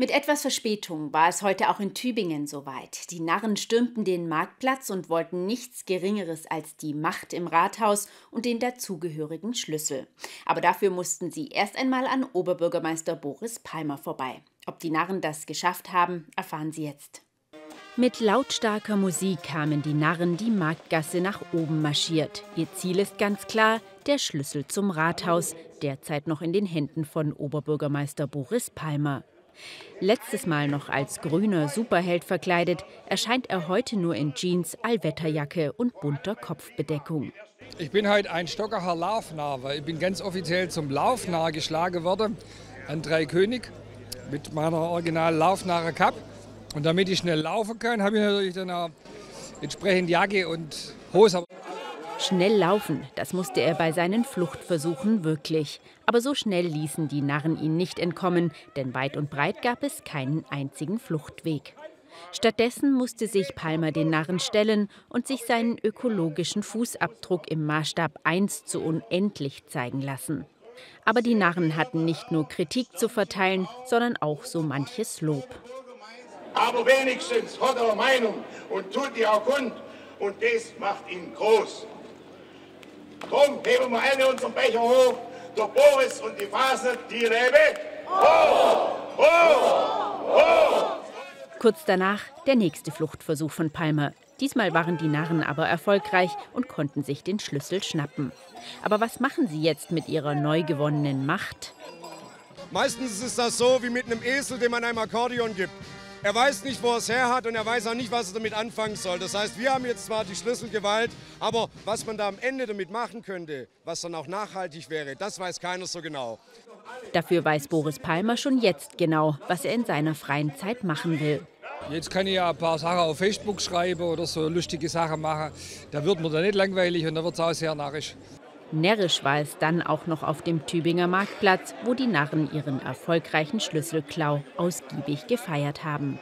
Mit etwas Verspätung war es heute auch in Tübingen soweit. Die Narren stürmten den Marktplatz und wollten nichts Geringeres als die Macht im Rathaus und den dazugehörigen Schlüssel. Aber dafür mussten sie erst einmal an Oberbürgermeister Boris Palmer vorbei. Ob die Narren das geschafft haben, erfahren Sie jetzt. Mit lautstarker Musik kamen die Narren die Marktgasse nach oben marschiert. Ihr Ziel ist ganz klar, der Schlüssel zum Rathaus, derzeit noch in den Händen von Oberbürgermeister Boris Palmer. Letztes Mal noch als grüner Superheld verkleidet, erscheint er heute nur in Jeans, Allwetterjacke und bunter Kopfbedeckung. Ich bin heute ein stockerer Laufnarr, weil ich bin ganz offiziell zum Laufnarr geschlagen worden an Dreikönig mit meiner original Laufnarre Cup. Und damit ich schnell laufen kann, habe ich natürlich dann auch entsprechend Jacke und Hose. Schnell laufen, das musste er bei seinen Fluchtversuchen wirklich. Aber so schnell ließen die Narren ihn nicht entkommen, denn weit und breit gab es keinen einzigen Fluchtweg. Stattdessen musste sich Palmer den Narren stellen und sich seinen ökologischen Fußabdruck im Maßstab 1 zu unendlich zeigen lassen. Aber die Narren hatten nicht nur Kritik zu verteilen, sondern auch so manches Lob. Aber wenigstens hat er Meinung und tut die auch kund. Und das macht ihn groß. Drum heben wir alle unseren Becher hoch. Der Boris und die Phase, die lebe. Hoch! Hoch! Hoch! Kurz danach der nächste Fluchtversuch von Palmer. Diesmal waren die Narren aber erfolgreich und konnten sich den Schlüssel schnappen. Aber was machen sie jetzt mit ihrer neu gewonnenen Macht? Meistens ist das so wie mit einem Esel, dem man einem Akkordeon gibt. Er weiß nicht, wo er es her hat und er weiß auch nicht, was er damit anfangen soll. Das heißt, wir haben jetzt zwar die Schlüsselgewalt, aber was man da am Ende damit machen könnte, was dann auch nachhaltig wäre, das weiß keiner so genau. Dafür weiß Boris Palmer schon jetzt genau, was er in seiner freien Zeit machen will. Jetzt kann ich ja ein paar Sachen auf Facebook schreiben oder so lustige Sachen machen. Da wird mir dann nicht langweilig und da wird es auch sehr narrisch. Närrisch war es dann auch noch auf dem Tübinger Marktplatz, wo die Narren ihren erfolgreichen Schlüsselklau ausgiebig gefeiert haben.